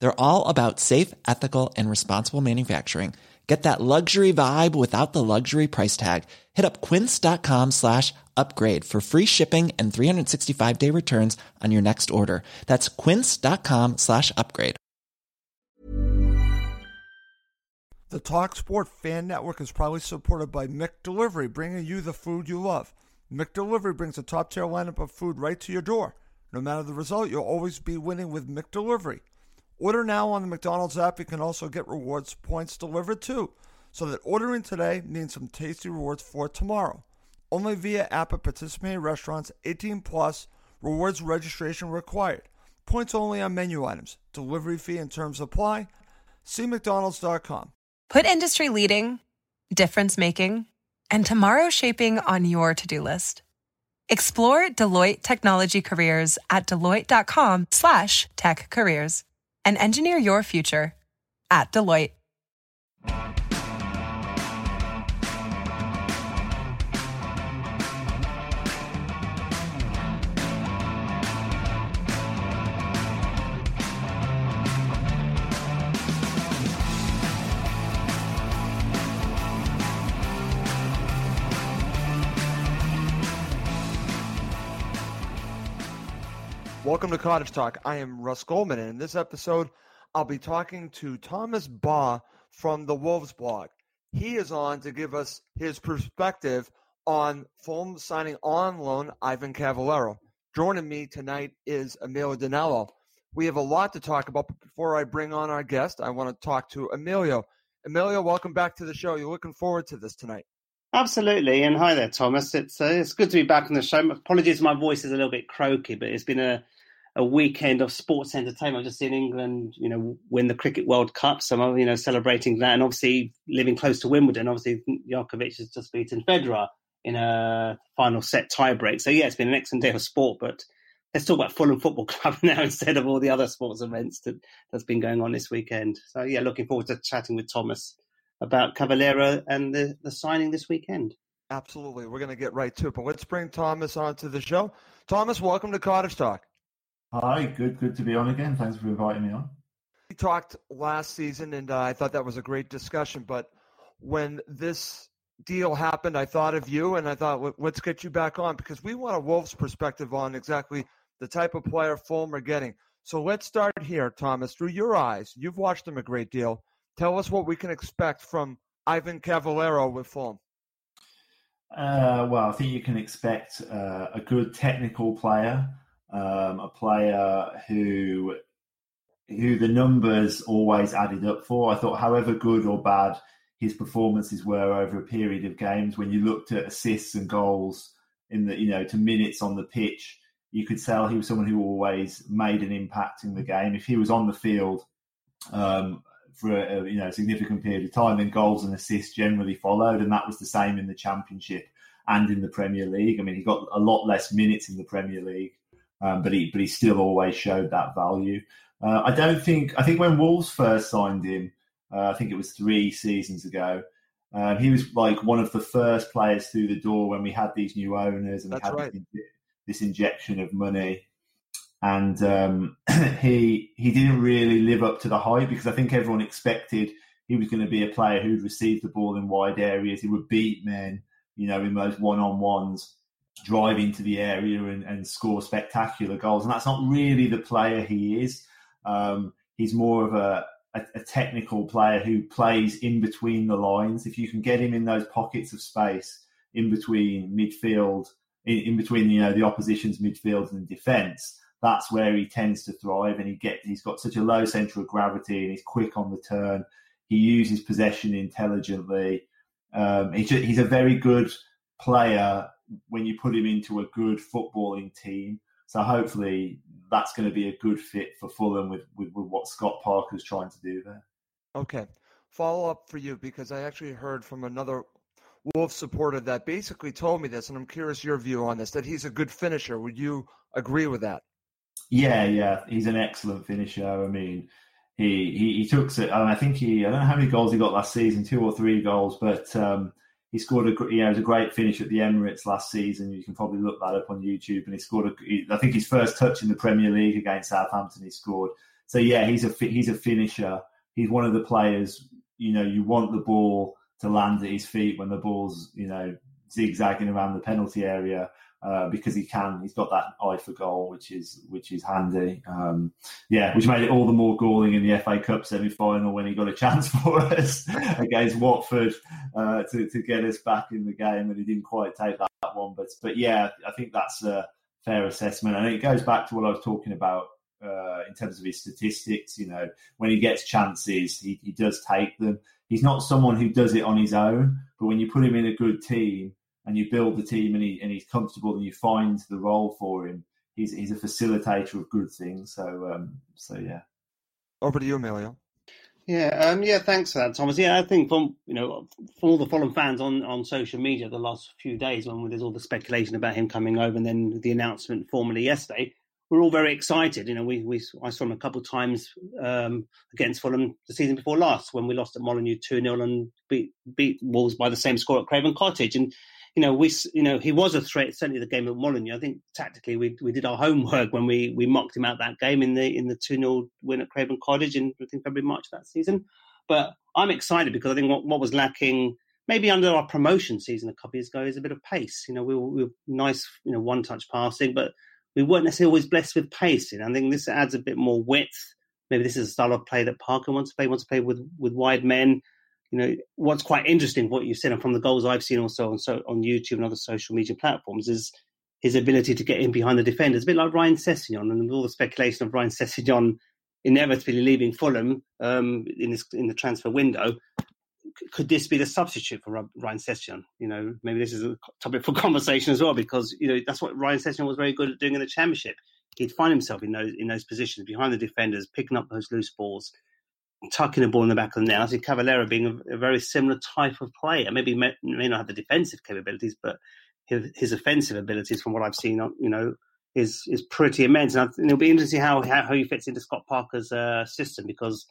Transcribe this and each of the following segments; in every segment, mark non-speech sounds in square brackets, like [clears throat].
They're all about safe, ethical, and responsible manufacturing. Get that luxury vibe without the luxury price tag. Hit up quince.com slash upgrade for free shipping and 365 day returns on your next order. That's quince.com slash upgrade. The TalkSport Fan Network is proudly supported by McDelivery, bringing you the food you love. McDelivery brings a top tier lineup of food right to your door. No matter the result, you'll always be winning with McDelivery. Order now on the McDonald's app. You can also get rewards points delivered too, so that ordering today means some tasty rewards for tomorrow. Only via app at participating restaurants. 18 plus. Rewards registration required. Points only on menu items. Delivery fee and terms apply. See McDonald's.com. Put industry leading, difference making, and tomorrow shaping on your to do list. Explore Deloitte Technology Careers at Deloitte.com/slash tech careers and engineer your future at Deloitte. Welcome to Cottage Talk. I am Russ Goldman, and in this episode, I'll be talking to Thomas Baugh from the Wolves blog. He is on to give us his perspective on Fulham signing on loan Ivan Cavaleiro. Joining me tonight is Emilio Danello. We have a lot to talk about, but before I bring on our guest, I want to talk to Emilio. Emilio, welcome back to the show. You're looking forward to this tonight. Absolutely, and hi there, Thomas. It's uh, it's good to be back on the show. Apologies, my voice is a little bit croaky, but it's been a a weekend of sports entertainment. I've just seen England, you know, win the Cricket World Cup, so I'm, you know, celebrating that, and obviously living close to Wimbledon. Obviously, Djokovic has just beaten Federer in a final set tiebreak. So yeah, it's been an excellent day of sport. But let's talk about Fulham Football [laughs] Club now instead of all the other sports events that that's been going on this weekend. So yeah, looking forward to chatting with Thomas about Cavaleiro and the, the signing this weekend. Absolutely, we're going to get right to it. But let's bring Thomas onto the show. Thomas, welcome to Cottage Talk. Hi, good, good to be on again. Thanks for inviting me on. We talked last season, and uh, I thought that was a great discussion. But when this deal happened, I thought of you, and I thought, let's get you back on because we want a Wolves perspective on exactly the type of player Fulham are getting. So let's start here, Thomas. Through your eyes, you've watched him a great deal. Tell us what we can expect from Ivan Cavaleiro with Fulham. Uh, well, I think you can expect uh, a good technical player um, a player who who the numbers always added up for. I thought, however good or bad his performances were over a period of games, when you looked at assists and goals in the you know to minutes on the pitch, you could tell he was someone who always made an impact in the game. If he was on the field um, for a, you know a significant period of time, then goals and assists generally followed, and that was the same in the Championship and in the Premier League. I mean, he got a lot less minutes in the Premier League um, but he but he still always showed that value. Uh, I don't think I think when Wolves first signed him, uh, I think it was three seasons ago. Um, he was like one of the first players through the door when we had these new owners and That's we had right. this, this injection of money. And um, [clears throat] he he didn't really live up to the hype because I think everyone expected he was going to be a player who'd receive the ball in wide areas. He would beat men, you know, in those one on ones drive into the area and, and, score spectacular goals. And that's not really the player he is. Um, he's more of a, a, a, technical player who plays in between the lines. If you can get him in those pockets of space in between midfield, in, in between you know the opposition's midfield and defence, that's where he tends to thrive. And he get he's got such a low centre of gravity and he's quick on the turn. He uses possession intelligently. Um, he's, he's a very good player when you put him into a good footballing team. So hopefully that's going to be a good fit for Fulham with, with, with what Scott Parker's trying to do there. Okay. follow up for you because I actually heard from another Wolf supporter that basically told me this, and I'm curious your view on this. That he's a good finisher. Would you agree with that? Yeah, yeah, he's an excellent finisher. I mean, he he, he took it. I think he. I don't know how many goals he got last season, two or three goals, but um, he scored a. You know, it was a great finish at the Emirates last season. You can probably look that up on YouTube. And he scored. A, I think his first touch in the Premier League against Southampton, he scored. So yeah, he's a he's a finisher. He's one of the players. You know, you want the ball to land at his feet when the ball's you know zigzagging around the penalty area uh, because he can. He's got that eye for goal, which is which is handy. Um, yeah, which made it all the more galling in the FA Cup semi final when he got a chance [laughs] for us against Watford uh, to to get us back in the game, and he didn't quite take that, that one. But but yeah, I think that's a fair assessment, and it goes back to what I was talking about uh, in terms of his statistics. You know, when he gets chances, he, he does take them. He's not someone who does it on his own, but when you put him in a good team and you build the team and, he, and he's comfortable and you find the role for him, he's, he's a facilitator of good things. So, um, so yeah. Over to you, Emilio. Yeah, um, yeah. Thanks for that, Thomas. Yeah, I think from you know for all the Fulham fans on, on social media the last few days when there's all the speculation about him coming over and then the announcement formally yesterday, we're all very excited. You know, we, we I saw him a couple of times um, against Fulham the season before last when we lost at Molineux two 0 and beat beat Wolves by the same score at Craven Cottage. And you know, we you know he was a threat. Certainly, the game at Molineux. I think tactically we we did our homework when we we mocked him out that game in the in the two 0 win at Craven Cottage in I think February March of that season. But I'm excited because I think what, what was lacking maybe under our promotion season a couple years ago is a bit of pace. You know, we were, we were nice, you know, one touch passing, but we weren't necessarily always blessed with pace. And I think this adds a bit more width. Maybe this is a style of play that Parker wants to play. Wants to play with with wide men. You know, what's quite interesting, what you've seen, and from the goals I've seen also on so on YouTube and other social media platforms, is his ability to get in behind the defenders. A bit like Ryan Sessegnon, and all the speculation of Ryan Sessegnon inevitably leaving Fulham um, in this in the transfer window could this be the substitute for Ryan Sessegnon? You know, maybe this is a topic for [laughs] conversation as well because you know that's what Ryan Sessegnon was very good at doing in the Championship. He'd find himself in those in those positions behind the defenders, picking up those loose balls, tucking the ball in the back of the net. I see Cavaleiro being a, a, very similar type of player. Maybe may, may not have the defensive capabilities, but his, his, offensive abilities, from what I've seen, you know, is is pretty immense. And it'll be interesting see how how, he fits into Scott Parker's uh, system because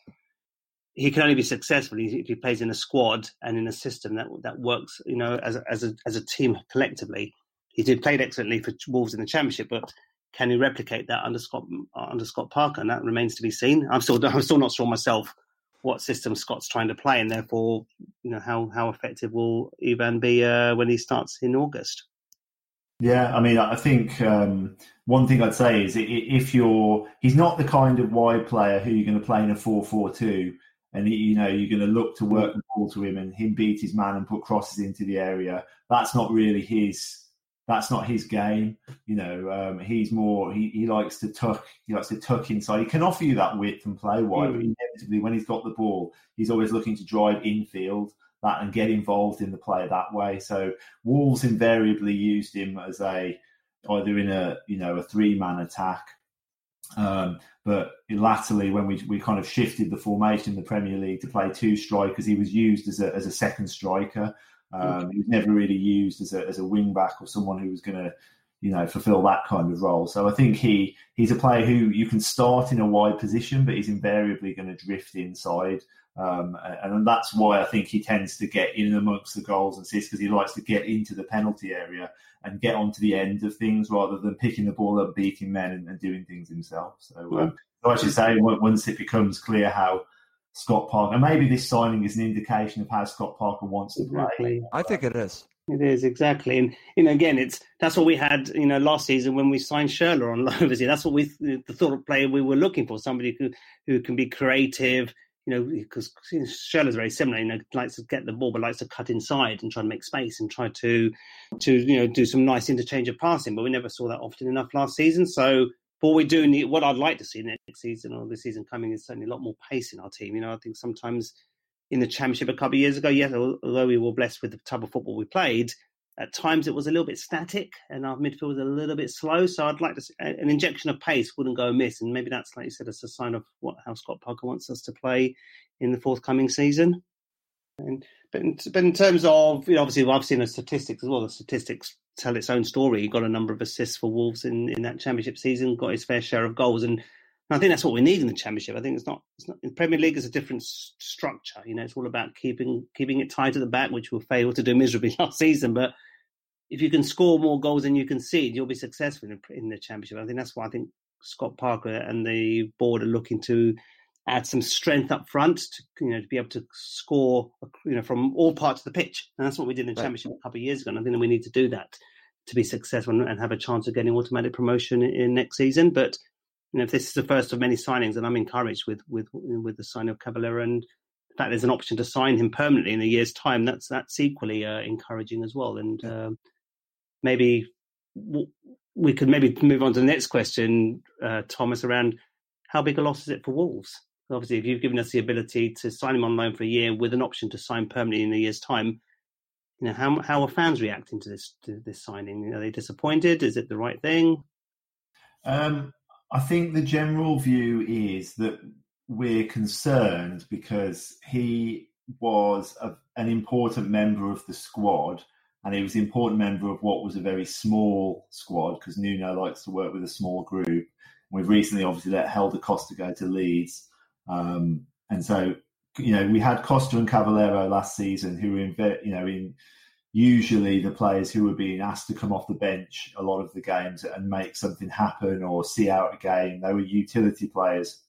he can only be successful if he plays in a squad and in a system that that works, you know, as as a as a team collectively. He did played excellently for Wolves in the Championship, but can he replicate that under Scott under Scott Parker? And that remains to be seen. I'm still [laughs] I'm still not sure myself what system Scott's trying to play, and therefore, you know, how how effective will Ivan be uh, when he starts in August? Yeah, I mean, I think um, one thing I'd say is if you're, he's not the kind of wide player who you're going to play in a four-four-two and you know you're going to look to work the ball to him and him beat his man and put crosses into the area. That's not really his. That's not his game. You know, um, he's more. He, he likes to tuck. He likes to tuck inside. He can offer you that width and play wide, mm. but inevitably when he's got the ball, he's always looking to drive infield that and get involved in the play that way. So Wolves invariably used him as a either in a you know a three man attack um, but latterly, when we, we kind of shifted the formation in the Premier League to play two strikers, he was used as a, as a second striker. Um, he was never really used as a, as a wing back or someone who was going to, you know, fulfill that kind of role. So I think he he's a player who you can start in a wide position, but he's invariably going to drift inside. Um, and that's why I think he tends to get in amongst the goals and assists because he likes to get into the penalty area and get onto the end of things rather than picking the ball up, beating men, and, and doing things himself. So, um, so I should say, once it becomes clear how Scott Parker, and maybe this signing is an indication of how Scott Parker wants to exactly. play. I think it is. It is exactly, and you know, again, it's that's what we had, you know, last season when we signed Schürrle on [laughs] loan. That's what we the sort of player we were looking for, somebody who who can be creative, you know, because Schürrle's very similar. You know, likes to get the ball, but likes to cut inside and try and make space and try to, to you know, do some nice interchange of passing. But we never saw that often enough last season. So what we do need, what I'd like to see next season or the season coming is certainly a lot more pace in our team. You know, I think sometimes in the championship a couple of years ago, yes, although we were blessed with the type of football we played, at times it was a little bit static and our midfield was a little bit slow. So I'd like to see an injection of pace wouldn't go amiss. And maybe that's, like you said, it's a sign of what how Scott Parker wants us to play in the forthcoming season. And, but, in, but in terms of, you know, obviously, I've seen the statistics as well. The statistics tell its own story. He got a number of assists for Wolves in, in that championship season, got his fair share of goals, and I think that's what we need in the championship. I think it's not, it's not in Premier League. It's a different s- structure. You know, it's all about keeping keeping it tight at the back, which we failed to do [laughs] miserably last season. But if you can score more goals than you concede, you'll be successful in, in the championship. I think that's why I think Scott Parker and the board are looking to add some strength up front to you know to be able to score you know from all parts of the pitch, and that's what we did in the right. championship a couple of years ago. And I think that we need to do that to be successful and have a chance of getting automatic promotion in next season. But you know, if this is the first of many signings, then I'm encouraged with with with the signing of Cavaleiro and the fact there's an option to sign him permanently in a year's time. That's that's equally uh, encouraging as well. And uh, maybe we could maybe move on to the next question, uh, Thomas, around how big a loss is it for Wolves? Obviously, if you've given us the ability to sign him on loan for a year with an option to sign permanently in a year's time, you know how how are fans reacting to this to this signing? Are they disappointed? Is it the right thing? Um, I think the general view is that we're concerned because he was a, an important member of the squad and he was an important member of what was a very small squad because Nuno likes to work with a small group. We've recently obviously let Helder Costa go to Leeds. Um, and so, you know, we had Costa and Cavaleiro last season who were in, you know, in usually the players who were being asked to come off the bench a lot of the games and make something happen or see out a game. They were utility players.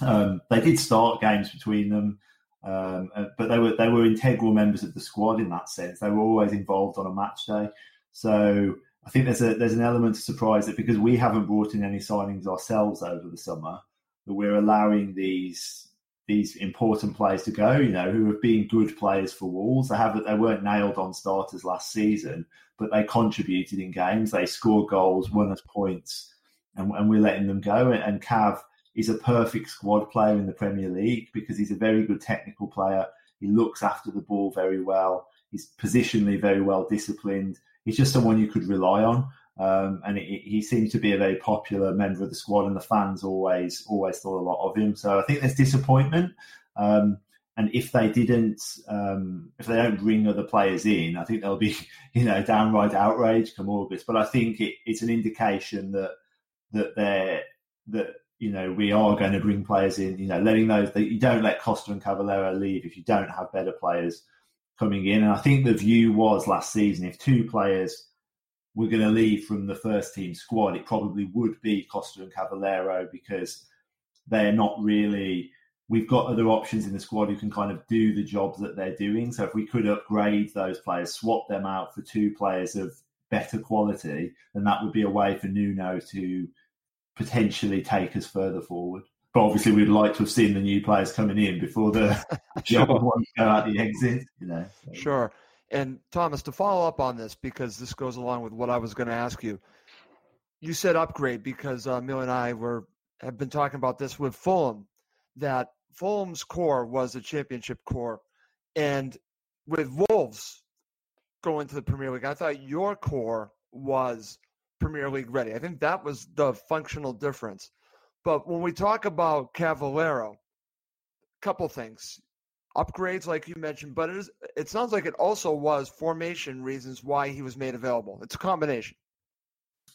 Um, they did start games between them, um, uh, but they were they were integral members of the squad in that sense. They were always involved on a match day. So I think there's a there's an element of surprise that because we haven't brought in any signings ourselves over the summer, we're allowing these these important players to go, you know, who have been good players for Wolves. They have they weren't nailed on starters last season, but they contributed in games. They scored goals, won us points, and, and we're letting them go. And Cav is a perfect squad player in the Premier League because he's a very good technical player. He looks after the ball very well. He's positionally very well disciplined. He's just someone you could rely on. Um, and it, he seems to be a very popular member of the squad, and the fans always always thought a lot of him. So I think there's disappointment. Um, and if they didn't, um, if they don't bring other players in, I think there'll be, [laughs] you know, downright outrage come August. But I think it, it's an indication that that they're that you know we are going to bring players in. You know, letting those that you don't let Costa and Cavaleiro leave if you don't have better players coming in. And I think the view was last season if two players we're going to leave from the first team squad, it probably would be Costa and Cavaleiro because they're not really. We've got other options in the squad who can kind of do the jobs that they're doing. So if we could upgrade those players, swap them out for two players of better quality, then that would be a way for Nuno to potentially take us further forward. But obviously, we'd like to have seen the new players coming in before the, [laughs] sure. the other ones go out the exit. You know. Sure. And Thomas, to follow up on this, because this goes along with what I was going to ask you, you said upgrade because uh, Mill and I were have been talking about this with Fulham, that Fulham's core was a championship core, and with Wolves going to the Premier League, I thought your core was Premier League ready. I think that was the functional difference. But when we talk about Cavaleiro, couple things upgrades like you mentioned, but it is it sounds like it also was formation reasons why he was made available. It's a combination.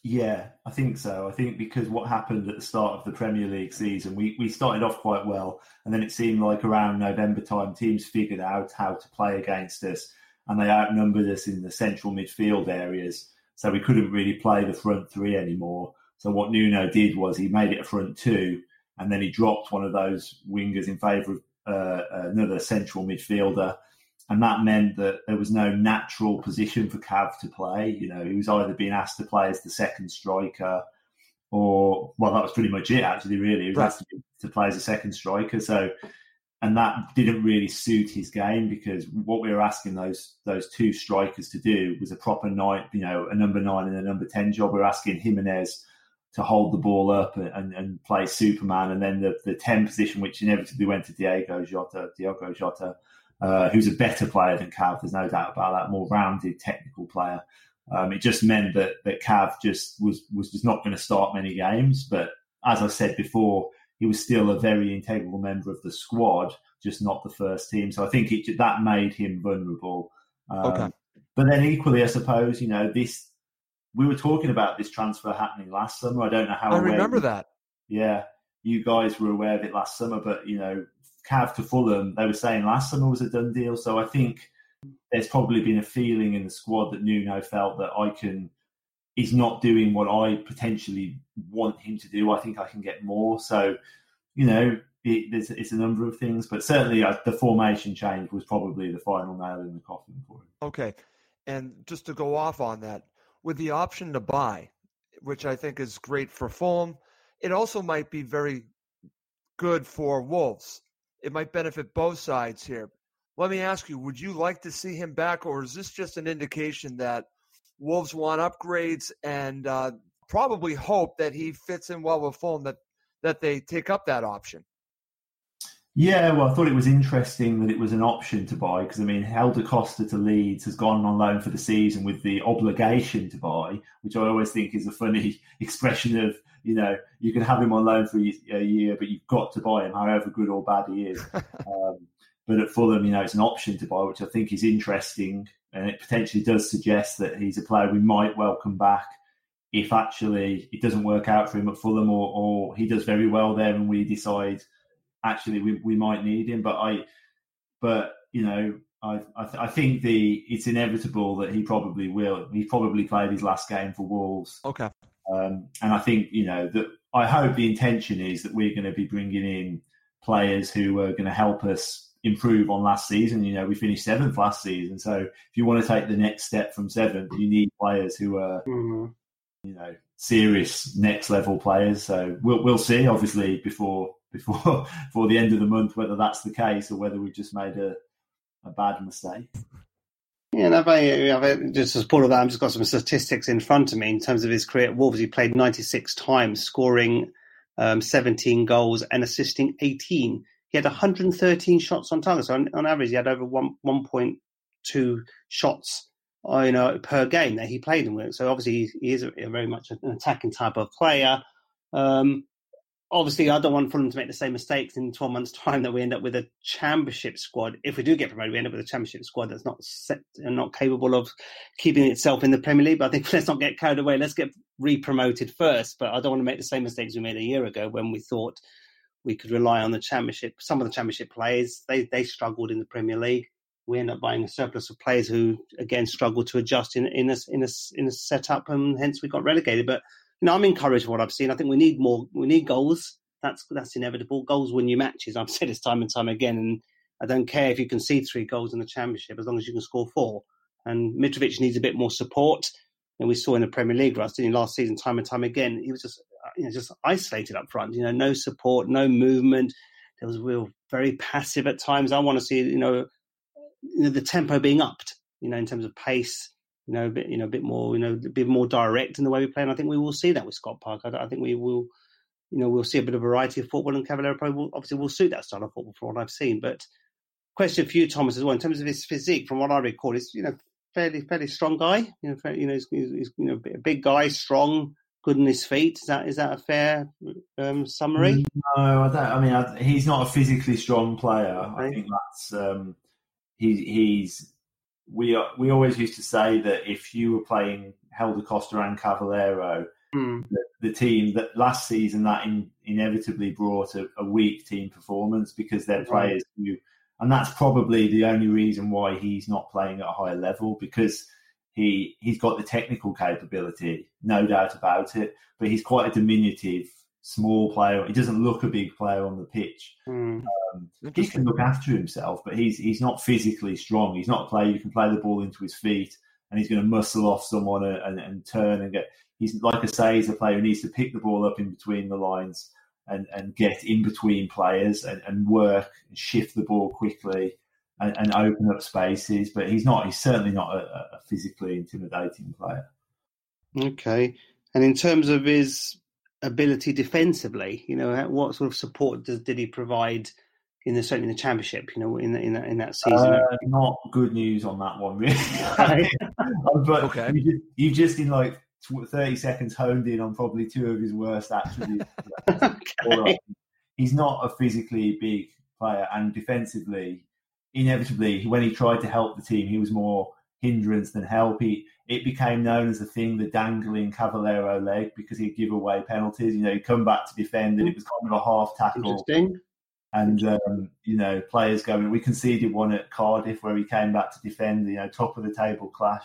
Yeah, I think so. I think because what happened at the start of the Premier League season, we, we started off quite well, and then it seemed like around November time, teams figured out how to play against us, and they outnumbered us in the central midfield areas. So we couldn't really play the front three anymore. So what Nuno did was he made it a front two, and then he dropped one of those wingers in favour of uh, another central midfielder. And that meant that there was no natural position for Cav to play. You know, he was either being asked to play as the second striker, or well, that was pretty much it. Actually, really, he was right. asked to, to play as a second striker. So, and that didn't really suit his game because what we were asking those those two strikers to do was a proper nine, you know, a number nine and a number ten job. We are asking Jimenez to hold the ball up and, and play Superman. And then the, the 10 position, which inevitably went to Diego Jota, Diogo Jota, uh, who's a better player than Cav. There's no doubt about that, more rounded technical player. Um, it just meant that, that Cav just was, was just not going to start many games. But as I said before, he was still a very integral member of the squad, just not the first team. So I think it, that made him vulnerable. Um, Okay. But then equally, I suppose you know this. We were talking about this transfer happening last summer. I don't know how. I remember you- that. Yeah, you guys were aware of it last summer, but you know, Cav to Fulham, they were saying last summer was a done deal. So I think there's probably been a feeling in the squad that Nuno felt that I can. He's not doing what I potentially want him to do. I think I can get more. So, you know, it, there's, it's a number of things, but certainly uh, the formation change was probably the final nail in the coffin for him. Okay. And just to go off on that, with the option to buy, which I think is great for Fulham, it also might be very good for Wolves. It might benefit both sides here. Let me ask you, would you like to see him back, or is this just an indication that Wolves want upgrades and uh, probably hope that he fits in well with Fulham, that, that they take up that option? Yeah, well, I thought it was interesting that it was an option to buy because I mean, Helder Costa to Leeds has gone on loan for the season with the obligation to buy, which I always think is a funny [laughs] expression of you know you can have him on loan for a year, but you've got to buy him, however good or bad he is. [laughs] um, but at Fulham, you know, it's an option to buy, which I think is interesting, and it potentially does suggest that he's a player we might welcome back if actually it doesn't work out for him at Fulham, or, or he does very well there, and we decide actually we, we might need him. But I, but you know, I I, th- I think the it's inevitable that he probably will. He probably played his last game for Wolves, Okay. um, and I think you know that I hope the intention is that we're going to be bringing in players who are going to help us improve on last season. You know, we finished seventh last season, so if you want to take the next step from seventh, you need players who are Mhm. you know serious next level players. So we'll we'll see. Obviously, before before [laughs] before the end of the month, whether that's the case or whether we've just made a a bad mistake. Yeah, and I've, just as part of that, I've just got some statistics in front of me in terms of his career at Wolves. He played 96 times, scoring um, 17 goals and assisting 18. He had 113 shots on target. So on, on average, he had over one 1.2 shots uh, you know, per game that he played in. So obviously, he, is a very much an attacking type of player. Um, obviously, I don't want Fulham to make the same mistakes in 12 months' time that we end up with a championship squad. If we do get promoted, we end up with a championship squad that's not set and not capable of keeping itself in the Premier League. But I think [laughs] let's not get carried away. Let's get re-promoted first. But I don't want to make the same mistakes we made a year ago when we thought we could rely on the championship. Some of the championship players they they struggled in the Premier League. We end up buying a surplus of players who again struggled to adjust in in a in a in a setup, and hence we got relegated. But you know, I'm encouraged what I've seen. I think we need more. We need goals. That's that's inevitable. Goals win you matches. I've [laughs] said this time and time again, and I don't care if you can see three goals in the championship as long as you can score four. And Mitrovic needs a bit more support. And we saw in the Premier League, Russ, in last season, time and time again, he was just uh, you know just isolated up front. You know, no support, no movement. There was real very passive at times. I want to see you know, you know the tempo being upped. You know, in terms of pace. You know, a bit, you know, a bit more, you know, a bit more direct in the way we play, and I think we will see that with Scott Park. I, I think we will, you know, we'll see a bit of variety of football, and Cavaleiro probably will, obviously will suit that style of football from what I've seen. But question for you, Thomas, as well, in terms of his physique, from what I recall, he's you know fairly fairly strong guy. You know, fairly, you know, he's, he's, he's you know a big guy, strong, good on his feet. Is that is that a fair um, summary? No, I don't. I mean, I, he's not a physically strong player. I think that's um, he, he's. We we always used to say that if you were playing Helder Costa and Cavaleiro, Hmm. the, the team that last season that in, inevitably brought a, a weak team performance because they're Right. players who, and that's probably the only reason why he's not playing at a higher level because he he's got the technical capability, no doubt about it, but he's quite a diminutive, small player. He doesn't look a big player on the pitch. Hmm. Um, he can look after himself, but he's he's not physically strong. He's not a player who can play the ball into his feet and he's going to muscle off someone and, and, and turn and get. He's like I say, he's a player who needs to pick the ball up in between the lines and, and get in between players and, and work and shift the ball quickly and, and open up spaces. But he's not. He's certainly not a, a physically intimidating player. Okay. And in terms of his ability defensively, you know, what sort of support does, did he provide in the certainly in the championship? You know, in the, in that in that season. Uh, not good news on that one, really. [laughs] [laughs] But Okay. you, just, you just in like 30 seconds honed in on probably two of his worst attributes. [laughs] All right. He's not a physically big player, and defensively, inevitably, when he tried to help the team, he was more hindrance than help. He, it became known as a thing, the dangling Cavaleiro leg, because he'd give away penalties. You know, he'd come back to defend, and it was kind of a half tackle. And um, you know, players going. We conceded one at Cardiff where he came back to defend. You know, top of the table clash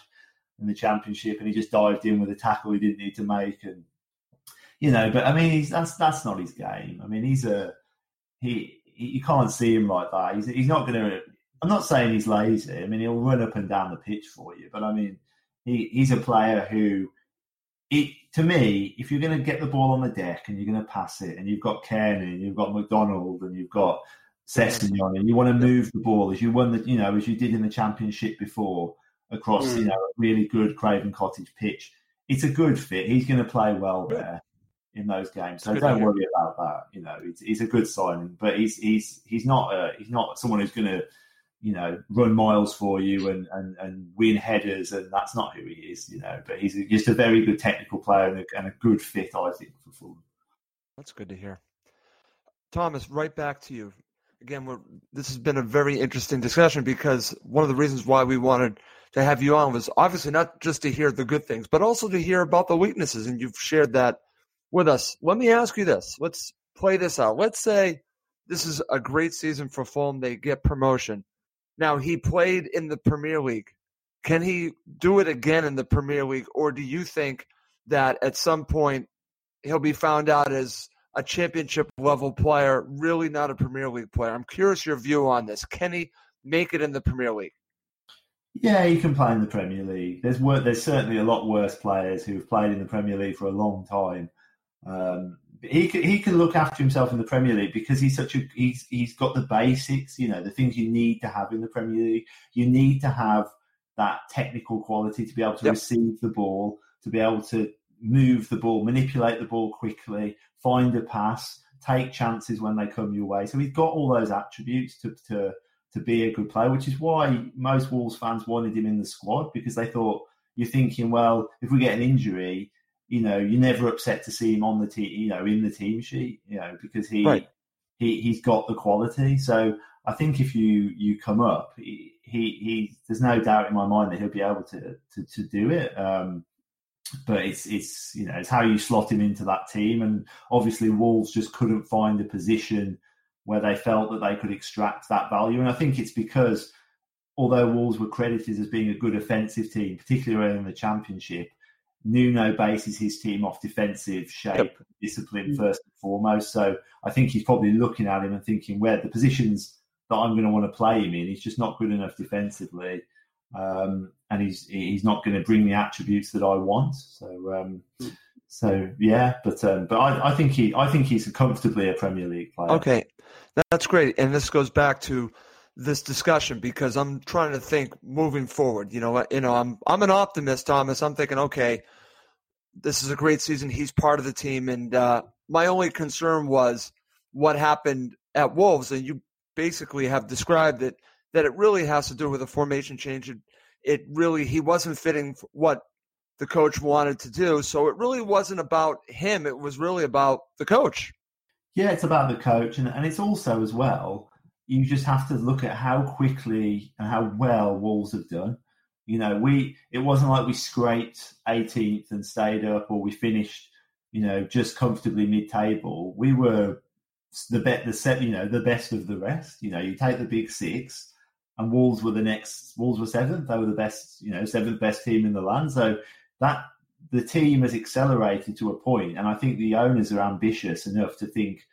in the championship, and he just dived in with a tackle he didn't need to make. And you know, but I mean, he's, that's that's not his game. I mean, he's a he. You can't see him like that. He's he's not going to. I'm not saying he's lazy. I mean, he'll run up and down the pitch for you, but I mean, he, he's a player who, it, to me, if you're going to get the ball on the deck and you're going to pass it, and you've got Cairney, and you've got McDonald, and you've got Sessegnon, and you want to move the ball as you won the, you know, as you did in the championship before across, mm. you know, a really good Craven Cottage pitch. It's a good fit. He's going to play well there in those games. So don't worry about that. You know, he's, he's, a good signing, but he's he's he's not a, he's not someone who's going to you know, run miles for you and, and, and win headers, and that's not who he is, you know. But he's just a very good technical player and a, and a good fit, I think, for Fulham. That's good to hear. Thomas, right back to you. Again, this has been a very interesting discussion because one of the reasons why we wanted to have you on was obviously not just to hear the good things, but also to hear about the weaknesses, and you've shared that with us. Let me ask you this. Let's play this out. Let's say this is a great season for Fulham. They get promotion now, he played in the Premier League. Can he do it again in the Premier League? Or do you think that at some point he'll be found out as a championship level player, really not a Premier League player? I'm curious your view on this. Can he make it in the Premier League? Yeah, he can play in the Premier League. There's there's certainly a lot worse players who've played in the Premier League for a long time. Um, he can, he can look after himself in the Premier League because he's such a he's he's got the basics, you know, the things you need to have in the Premier League. You need to have that technical quality to be able to yep. receive the ball, to be able to move the ball, manipulate the ball quickly, find a pass, take chances when they come your way. So he's got all those attributes to to to be a good player, which is why most Wolves fans wanted him in the squad because they thought you're thinking, well, if we get an injury, you know, you're never upset to see him on the team, you know, in the team sheet, you know, because he right. he he's got the quality. So I think if you you come up, he, he, he there's no doubt in my mind that he'll be able to to, to do it. Um, but it's it's you know it's how you slot him into that team, and obviously Wolves just couldn't find a position where they felt that they could extract that value, and I think it's because although Wolves were credited as being a good offensive team, particularly in the Championship, Nuno bases his team off defensive shape, yep. discipline mm. first and foremost. So I think he's probably looking at him and thinking where the positions that I'm going to want to play him in, he's just not good enough defensively, um, and he's he's not going to bring the attributes that I want. So um, mm. so yeah, but um, but I, I think he I think he's comfortably a Premier League player. Okay, that's great, and this goes back to this discussion because I'm trying to think moving forward. You know, you know, I'm I'm an optimist, Thomas. I'm thinking, okay, this is a great season. He's part of the team, and uh, my only concern was what happened at Wolves, and you basically have described it that it really has to do with a formation change. It, it really he wasn't fitting what the coach wanted to do, so it really wasn't about him. It was really about the coach. Yeah, it's about the coach, and, and it's also as well you just have to look at how quickly and how well Wolves have done. You know, we it wasn't like we scraped 18th and stayed up, or we finished, you know, just comfortably mid-table. We were the bet the set, you know, the best of the rest. You know, you take the big six, and Wolves were the next. Wolves were seventh. They were the best, you know, seventh best team in the land. So that the team has accelerated to a point, and I think the owners are ambitious enough to think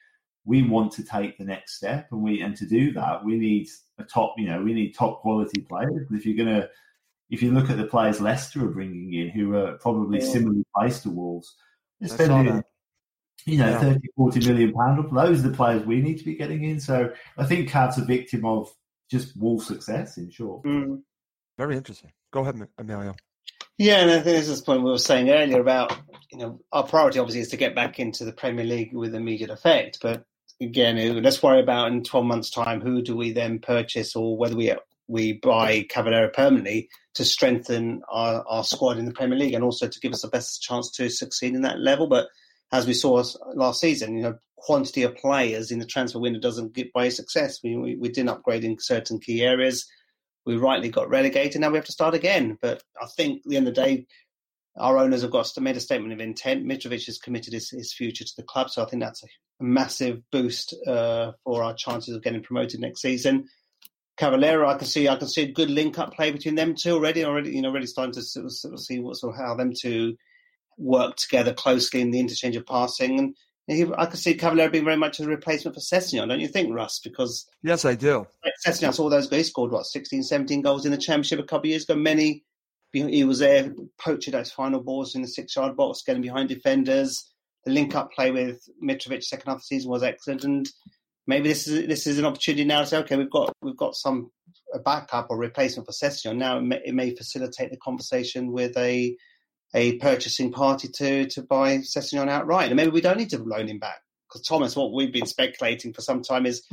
we want to take the next step, and we and to do that, we need a top. You know, we need top quality players. If you're going to, if you look at the players Leicester are bringing in, who are probably yeah. similarly placed to Wolves, they're spending, you know, yeah. 30, 40 million pound. Those are the players we need to be getting in. So I think cards a victim of just Wolves' success, in short. Mm. Very interesting. Go ahead, Emilio. Yeah, and I think this is the point we were saying earlier about, you know, our priority obviously is to get back into the Premier League with immediate effect. But again, let's worry about in 12 months' time who do we then purchase or whether we we buy Cavaleiro permanently to strengthen our, our squad in the Premier League and also to give us the best chance to succeed in that level. But as we saw last season, you know, quantity of players in the transfer window doesn't get by success. We, we, we didn't upgrade in certain key areas. We rightly got relegated. Now we have to start again. But I think at the end of the day, our owners have got made a statement of intent. Mitrovic has committed his, his future to the club, so I think that's a massive boost uh, for our chances of getting promoted next season. Cavaleiro, I can see I can see a good link up play between them two already. Already, you know, already starting to sort of, sort of see what sort of how them two work together closely in the interchange of passing. And he, I can see Cavaleiro being very much a replacement for Sessegnon, don't you think, Russ? Because yes, I do. Sessegnon saw those guys. He scored what 16, 17 goals in the championship a couple of years ago. Many he was there poaching those final balls in the six-yard box, getting behind defenders. The link-up play with Mitrovic second half of the season was excellent, and maybe this is this is an opportunity now to say, okay, we've got we've got some a backup or replacement for Sessegnon. Now it may, it may, facilitate the conversation with a a purchasing party to to buy Sessegnon outright, and maybe we don't need to loan him back because Thomas, what we've been speculating for some time is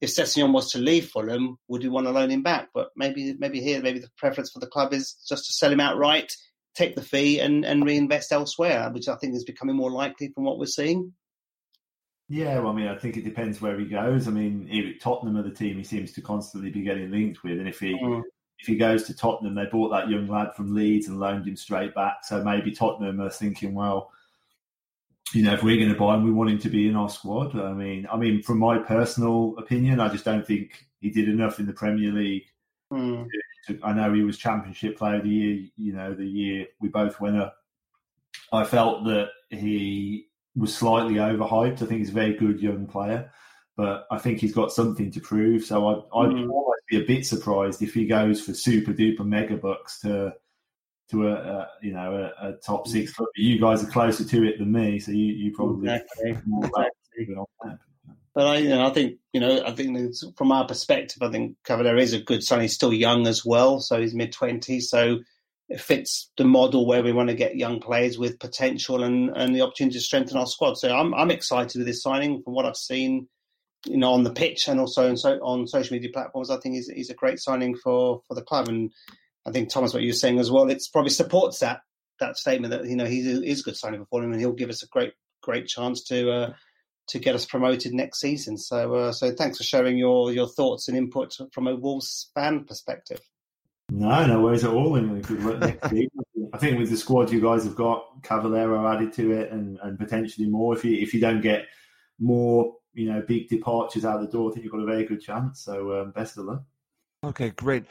if Sessegnon was to leave Fulham, would we want to loan him back? But maybe maybe here, maybe the preference for the club is just to sell him outright, take the fee, and, and reinvest elsewhere, which I think is becoming more likely from what we're seeing. Yeah, well, I mean, I think it depends where he goes. I mean, if Tottenham are the team he seems to constantly be getting linked with, and if he mm. if he goes to Tottenham, they bought that young lad from Leeds and loaned him straight back. So maybe Tottenham are thinking, well, you know, if we're going to buy him, we want him to be in our squad. I mean, I mean, from my personal opinion, I just don't think he did enough in the Premier League. Mm. To, I know he was Championship Player of the Year. You know, the year we both went up. I felt that he was slightly overhyped. I think he's a very good young player, but I think he's got something to prove. So I'd, I'd mm. almost be a bit surprised if he goes for super duper mega bucks to to a, a you know a, a, top six club. You guys are closer to it than me, so you, you probably exactly. But I, you know, I think you know, I think from our perspective, I think Cavalier is a good son. He's still young as well, so he's mid twenties. So it fits the model where we want to get young players with potential and, and the opportunity to strengthen our squad. So I'm I'm excited with this signing. From what I've seen, you know, on the pitch and also on, so, on social media platforms, I think he's he's a great signing for for the club. And I think Thomas, what you're saying as well, it probably supports that that statement that you know he is a good signing for Fulham and he'll give us a great great chance to uh, to get us promoted next season. So uh, so thanks for sharing your your thoughts and input from a Wolves fan perspective. No, no worries at all. And good luck next [laughs] season. I think with the squad you guys have got, Cavaleiro added to it, and, and potentially more. If you if you don't get more, you know, big departures out the door, I think you've got a very good chance. So um, best of luck. Okay, great.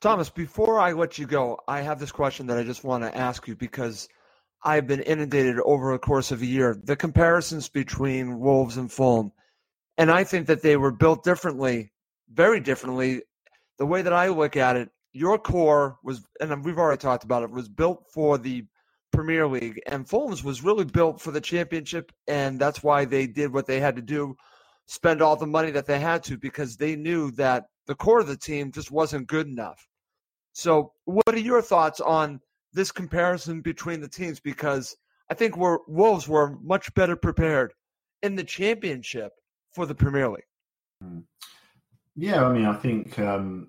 Thomas, before I let you go, I have this question that I just want to ask you because I've been inundated over the course of a year. The comparisons between Wolves and Fulham, and I think that they were built differently, very differently. The way that I look at it, your core was, and we've already talked about it, was built for the Premier League, and Fulham's was really built for the Championship, and that's why they did what they had to do, spend all the money that they had to, because they knew that the core of the team just wasn't good enough. So, what are your thoughts on this comparison between the teams? Because I think we're, Wolves were much better prepared in the championship for the Premier League. Hmm. Yeah, I mean, I think um,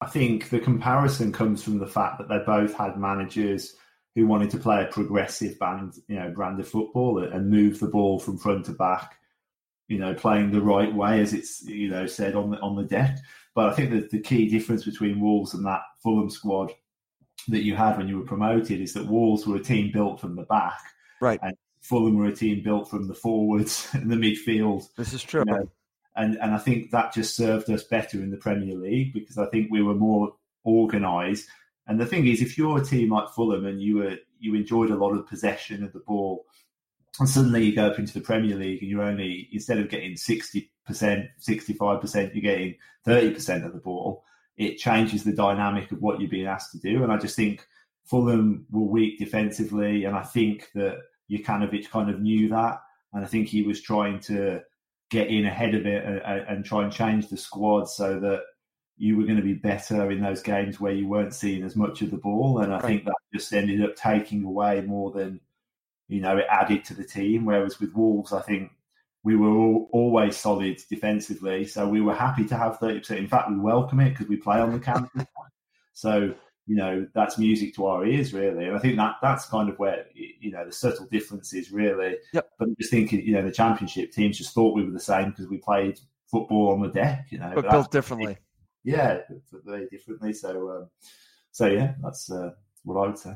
I think the comparison comes from the fact that they both had managers who wanted to play a progressive band, you know, brand of football and move the ball from front to back you know, playing the right way, as it's you know said on the on the deck. But I think that the key difference between Wolves and that Fulham squad that you had when you were promoted is that Wolves were a team built from the back, right, and Fulham were a team built from the forwards [laughs] and the midfield. This is true. You know, and and I think that just served us better in the Premier League because I think we were more organised. And the thing is, if you're a team like Fulham and you were you enjoyed a lot of possession of the ball and suddenly you go up into the Premier League and you're only instead of getting sixty percent, sixty five percent, you're getting thirty percent of the ball. It changes the dynamic of what you're being asked to do, and I just think Fulham were weak defensively, and I think that Jokanovic kind of knew that, and I think he was trying to get in ahead of it and, and try and change the squad so that you were going to be better in those games where you weren't seeing as much of the ball, and I right. think that just ended up taking away more than you know, it added to the team. Whereas with Wolves, I think we were all, always solid defensively, so we were happy to have thirty percent. In fact, we welcome it because we play on the campus. [laughs] so you know, that's music to our ears, really. And I think that that's kind of where you know the subtle difference is really. Yep. But I'm just thinking, you know, the championship teams just thought we were the same because we played football on the deck, you know, but, built differently. Yeah, very differently. So, um, so yeah, that's uh, what I would say.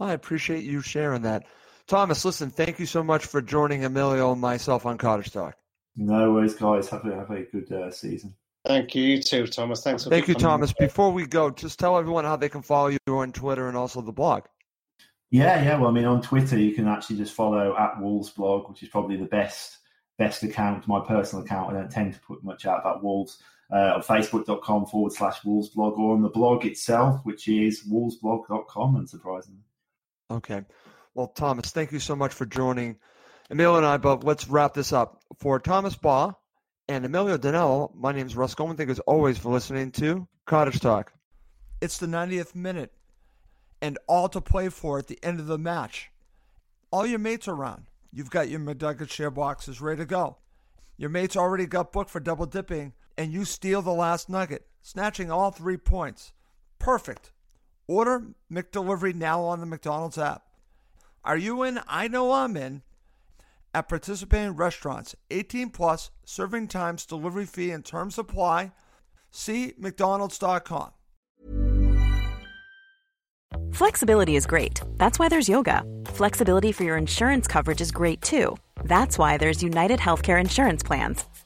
I appreciate you sharing that. Thomas, listen, thank you so much for joining Emilio and myself on Cottage Talk. No worries, guys. Have a, have a good uh, season. Thank you, you too, Thomas. Thanks for Thank you, Thomas. Before we go, just tell everyone how they can follow you on Twitter and also the blog. Yeah, yeah. Well, I mean, on Twitter, you can actually just follow at Wolves blog, which is probably the best best account, my personal account. I don't tend to put much out about Wolves. Uh, on facebook.com forward slash Wolves blog or on the blog itself, which is wolvesblog.com, unsurprisingly. Okay. Well, Thomas, thank you so much for joining Emilio and I, but let's wrap this up. For Thomas Baugh and Emilio Danello, my name is Russ Coleman. Thank you as always for listening to Cottage Talk. It's the 90th minute and all to play for at the end of the match. All your mates are around. You've got your McNugget share boxes ready to go. Your mates already got booked for double dipping, and you steal the last nugget, snatching all three points. Perfect. Order McDelivery now on the McDonald's app. Are you in? I know I'm in. At participating restaurants, 18 plus, serving times, delivery fee, and terms apply. See McDonald's.com. Flexibility is great. That's why there's yoga. Flexibility for your insurance coverage is great too. That's why there's United Healthcare Insurance Plans.